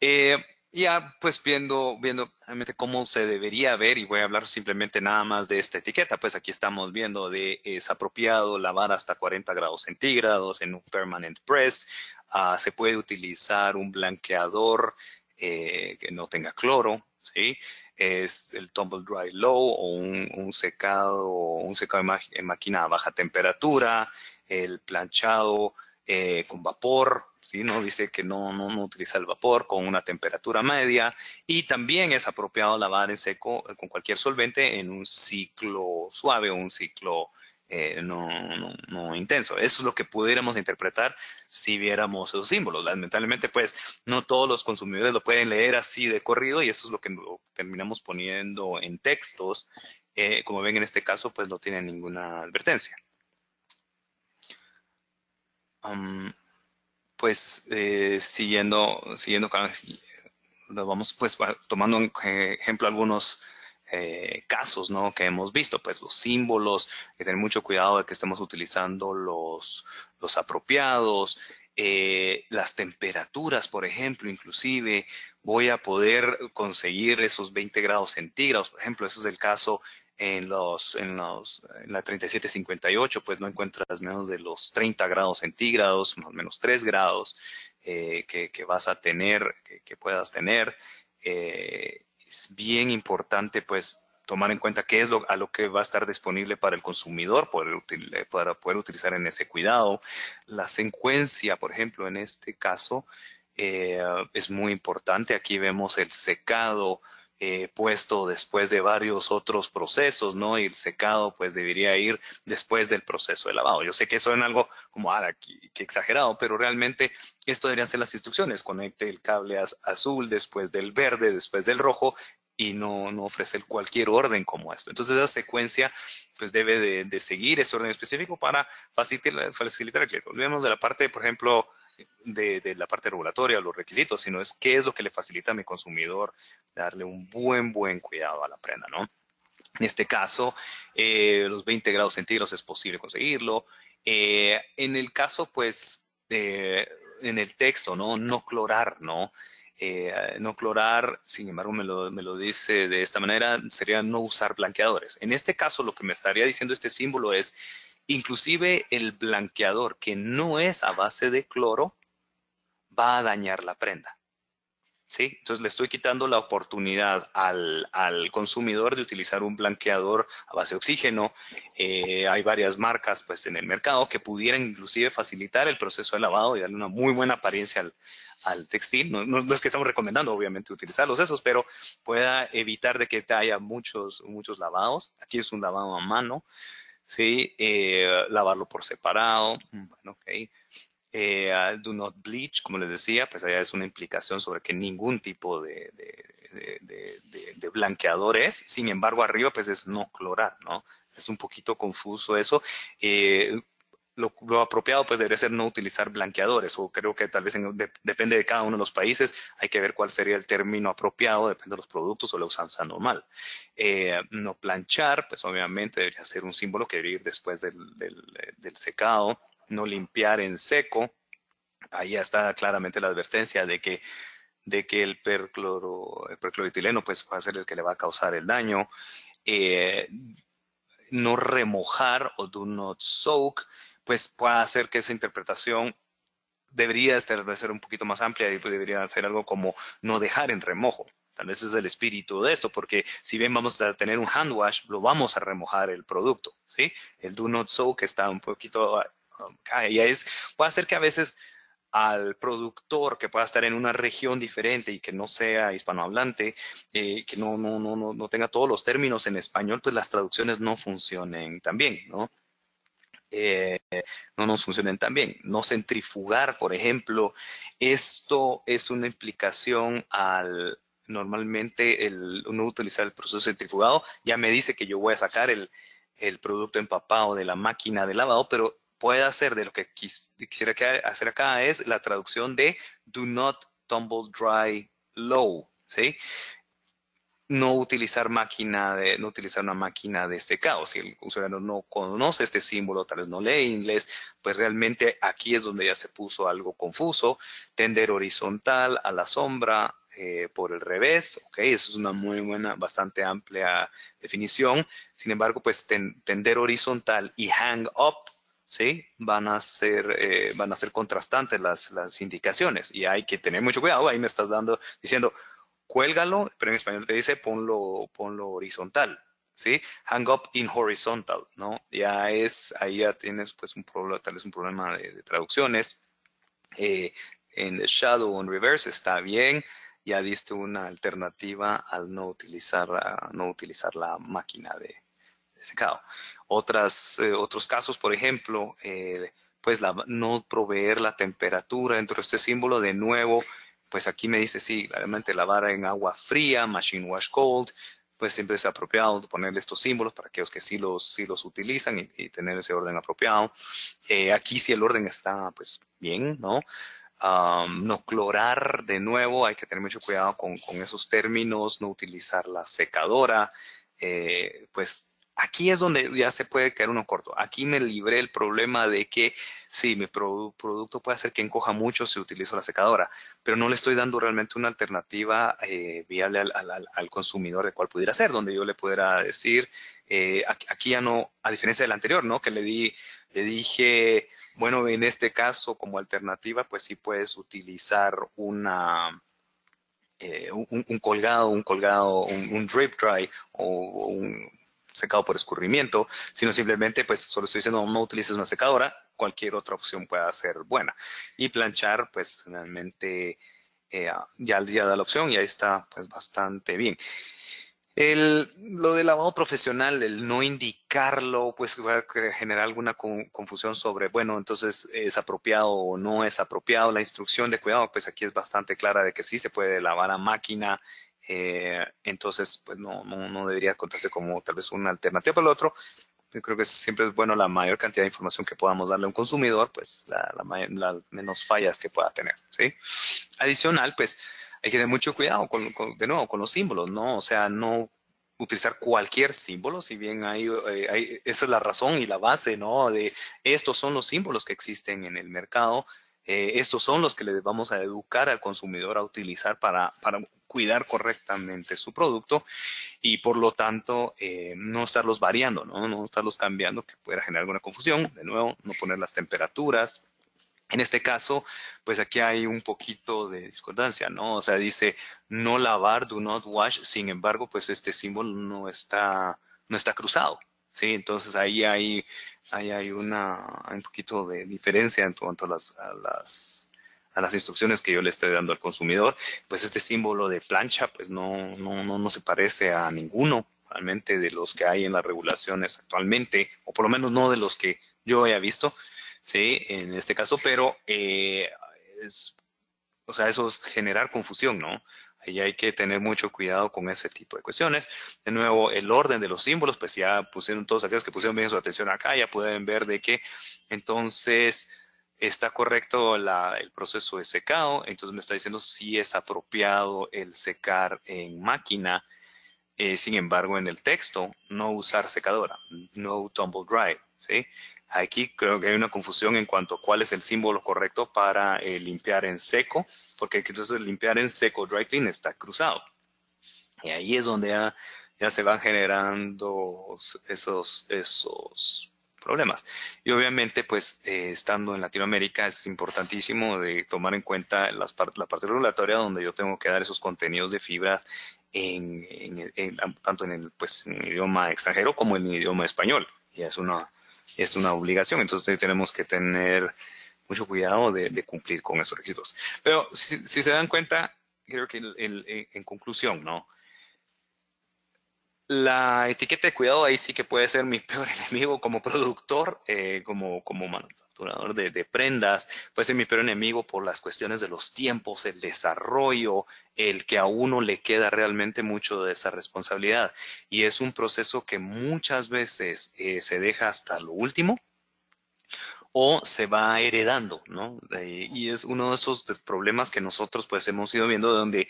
Eh, ya pues viendo, viendo realmente cómo se debería ver y voy a hablar simplemente nada más de esta etiqueta, pues aquí estamos viendo de es apropiado lavar hasta 40 grados centígrados en un permanent press, ah, se puede utilizar un blanqueador eh, que no tenga cloro, ¿sí? Es el tumble dry low o un, secado, un secado en máquina a baja temperatura, el planchado eh, con vapor, ¿sí? ¿no? Dice que no, no, no, utiliza el vapor con una temperatura media y también es apropiado lavar en seco eh, con cualquier solvente en un ciclo suave o un ciclo eh, no, no, intenso. Eso es lo que pudiéramos interpretar si viéramos esos símbolos. Lamentablemente, pues, no todos los consumidores lo pueden leer así de corrido y eso es lo que terminamos poniendo en textos. Eh, como ven en este caso, pues no tiene ninguna advertencia pues eh, siguiendo, siguiendo, vamos pues tomando en ejemplo algunos eh, casos ¿no? que hemos visto, pues los símbolos, que tener mucho cuidado de que estemos utilizando los, los apropiados, eh, las temperaturas, por ejemplo, inclusive voy a poder conseguir esos 20 grados centígrados, por ejemplo, ese es el caso en los, en los, en la 3758, pues no encuentras menos de los 30 grados centígrados, más o menos 3 grados eh, que, que, vas a tener, que, puedas tener. Es bien importante, pues, tomar en cuenta qué es lo, a lo que va a estar disponible para el consumidor para poder utilizar en ese cuidado. La secuencia, por ejemplo, en este caso, eh, es muy importante. Aquí vemos el secado, eh, puesto después de varios otros procesos, ¿no? Y el secado, pues, debería ir después del proceso de lavado. Yo sé que suena algo como, ah, que, exagerado, pero realmente esto deberían ser las instrucciones. Conecte el cable azul después del verde, después del rojo, y no, no ofrecer cualquier orden como esto. Entonces, esa secuencia, pues, debe de, de seguir ese orden específico para facilitar, facilitar el cliente. Olvidemos de la parte, por ejemplo, de, la parte regulatoria, los requisitos, sino es qué es lo que le facilita a mi consumidor darle un buen, buen cuidado a la prenda, ¿no? En este caso, eh, los 20 grados centígrados es posible conseguirlo. Eh, en el caso, pues, en el texto, ¿no? No clorar, ¿no? Eh, no clorar, sin embargo, me lo, me lo, dice de esta manera, sería no usar blanqueadores. En este caso, lo que me estaría diciendo este símbolo es Inclusive el blanqueador que no es a base de cloro va a dañar la prenda. ¿Sí? Entonces le estoy quitando la oportunidad al, consumidor de utilizar un blanqueador a base de oxígeno. Eh, hay varias marcas pues, en el mercado que pudieran inclusive facilitar el proceso de lavado y darle una muy buena apariencia al, textil. No, es que estamos recomendando obviamente utilizarlos esos, pero pueda evitar de que haya muchos, muchos lavados. Aquí es un lavado a mano. ¿Sí? Eh, lavarlo por separado, bueno, ok. Eh, ah, do not bleach, como les decía, pues allá es una implicación sobre que ningún tipo de, de, blanqueador es. Sin embargo, arriba pues es no clorar, ¿no? Es un poquito confuso eso. Eh, lo, apropiado pues debería ser no utilizar blanqueadores o creo que tal vez depende de cada uno de los países, hay que ver cuál sería el término apropiado, depende de los productos o la usanza normal. Eh, no planchar, pues obviamente debería ser un símbolo que debería ir después del, del, secado, no limpiar en seco, ahí está claramente la advertencia de que de que el percloro, el percloretileno pues va a ser el que le va a causar el daño. Eh, no remojar o do not soak, pues puede hacer que esa interpretación debería ser un poquito más amplia y debería ser algo como no dejar en remojo. Tal vez es el espíritu de esto, porque si bien vamos a tener un hand wash, lo vamos a remojar el producto, ¿sí? El do not soak está un poquito, um, y es, puede hacer que a veces al productor que pueda estar en una región diferente y que no sea hispanohablante, eh, que no, no, no, no tenga todos los términos en español, pues las traducciones no funcionen tan bien, ¿no? Eh, no nos funcionen tan bien. No centrifugar, por ejemplo, esto es una implicación al normalmente el no utilizar el proceso centrifugado. Ya me dice que yo voy a sacar el, el producto empapado de la máquina de lavado, pero puede hacer de lo que quisiera hacer acá es la traducción de do not tumble dry low, ¿sí? No utilizar máquina de, no utilizar una máquina de secado. Si el usuario no conoce este símbolo, tal vez no lee inglés, pues realmente aquí es donde ya se puso algo confuso. Tender horizontal a la sombra eh, por el revés, ok, eso es una muy buena, bastante amplia definición. Sin embargo, pues tender horizontal y hang up ¿sí? Van a ser, eh, van a ser contrastantes las, las indicaciones y hay que tener mucho cuidado. Ahí me estás dando, diciendo, cuélgalo, pero en español te dice ponlo, ponlo horizontal, ¿sí? Hang up in horizontal, ¿no? Ya es, ahí ya tienes pues un problema, tal vez un problema de, traducciones. Eh, en the shadow on reverse está bien, ya diste una alternativa al no utilizar, no utilizar la máquina de, secado. Otras, eh, otros casos, por ejemplo, eh, pues la, no proveer la temperatura dentro de este símbolo, de nuevo, pues aquí me dice, sí, claramente lavar en agua fría, machine wash cold, pues siempre es apropiado ponerle estos símbolos para aquellos que sí los, sí los utilizan y, tener ese orden apropiado. Eh, aquí sí el orden está pues bien, ¿no? no clorar de nuevo, hay que tener mucho cuidado con, con esos términos, no utilizar la secadora, eh, pues Aquí es donde ya se puede quedar uno corto. Aquí me libré el problema de que sí, mi producto puede hacer que encoja mucho si utilizo la secadora, pero no le estoy dando realmente una alternativa eh, viable al, consumidor de cuál pudiera ser, donde yo le pudiera decir, eh, aquí, ya no, a diferencia del anterior, ¿no? Que le di, le dije, bueno, en este caso como alternativa, pues sí puedes utilizar una, eh, un, colgado, un colgado, un, drip dry o un secado por escurrimiento, sino simplemente, pues solo estoy diciendo no utilices una secadora, cualquier otra opción pueda ser buena. Y planchar, pues finalmente eh, ya día da la opción y ahí está pues bastante bien. El, lo del lavado profesional, el no indicarlo, pues va a generar alguna confusión sobre, bueno, entonces es apropiado o no es apropiado. La instrucción de cuidado, pues aquí es bastante clara de que sí se puede lavar a máquina eh, entonces, pues no, no, no, debería contarse como tal vez una alternativa para el otro. Yo creo que siempre es bueno la mayor cantidad de información que podamos darle a un consumidor, pues la, la, menos fallas que pueda tener, ¿sí? Adicional, pues hay que tener mucho cuidado con, de nuevo, con los símbolos, ¿no? O sea, no utilizar cualquier símbolo, si bien eh, hay, esa es la razón y la base, ¿no? De estos son los símbolos que existen en el mercado, eh, estos son los que le vamos a educar al consumidor a utilizar para cuidar correctamente su producto y por lo tanto eh, no estarlos variando, ¿no? no estarlos cambiando que pueda generar alguna confusión. De nuevo, no poner las temperaturas. En este caso, pues aquí hay un poquito de discordancia, ¿no? O sea, dice no lavar, do not wash. Sin embargo, pues este símbolo no está, no está cruzado. Sí, entonces ahí hay, hay una, un poquito de diferencia en cuanto a las a las instrucciones que yo le estoy dando al consumidor, pues este símbolo de plancha pues no, no, no, no se parece a ninguno realmente de los que hay en las regulaciones actualmente, o por lo menos no de los que yo haya visto, ¿sí? En este caso, pero eh, es, o sea, eso es generar confusión, ¿no? Ahí hay que tener mucho cuidado con ese tipo de cuestiones. De nuevo, el orden de los símbolos, pues ya pusieron todos aquellos que pusieron bien su atención acá, ya pueden ver de que entonces está correcto el proceso de secado, entonces me está diciendo si es apropiado el secar en máquina. Eh, sin embargo, en el texto, no usar secadora, no tumble dry. ¿sí? Aquí creo que hay una confusión en cuanto a cuál es el símbolo correcto para eh, limpiar en seco, porque entonces limpiar en seco dry clean está cruzado. Y ahí es donde ya, ya se van generando esos, esos problemas. Y obviamente, pues, eh, estando en Latinoamérica es importantísimo de tomar en cuenta las la parte regulatoria donde yo tengo que dar esos contenidos de fibras en, tanto en el, pues, en idioma extranjero como en el idioma español. Y es una, es una obligación. Entonces tenemos que tener mucho cuidado de, cumplir con esos requisitos. Pero si, se dan cuenta, creo que en conclusión, ¿no? La etiqueta de cuidado ahí sí que puede ser mi peor enemigo como productor, eh, como, como manufacturador de, prendas, puede ser mi peor enemigo por las cuestiones de los tiempos, el desarrollo, el que a uno le queda realmente mucho de esa responsabilidad. Y es un proceso que muchas veces eh, se deja hasta lo último o se va heredando, ¿no? y es uno de esos problemas que nosotros pues hemos ido viendo donde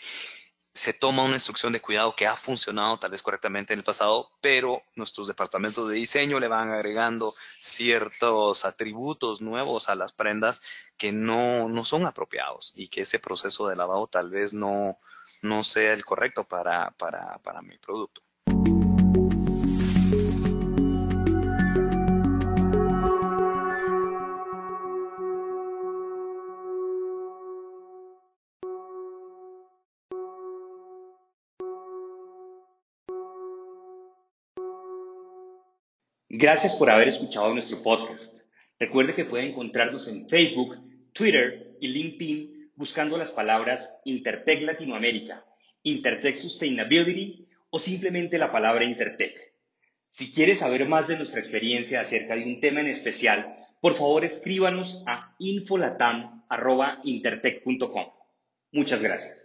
se toma una instrucción de cuidado que ha funcionado tal vez correctamente en el pasado, pero nuestros departamentos de diseño le van agregando ciertos atributos nuevos a las prendas que no, no son apropiados y que ese proceso de lavado tal vez no, no sea el correcto para, para, para mi producto. Gracias por haber escuchado nuestro podcast. Recuerde que puede encontrarnos en Facebook, Twitter y LinkedIn buscando las palabras Intertech Latinoamérica, Intertech Sustainability o simplemente la palabra Intertech. Si quiere saber más de nuestra experiencia acerca de un tema en especial, por favor escríbanos a infolatam.intertech.com. Muchas gracias.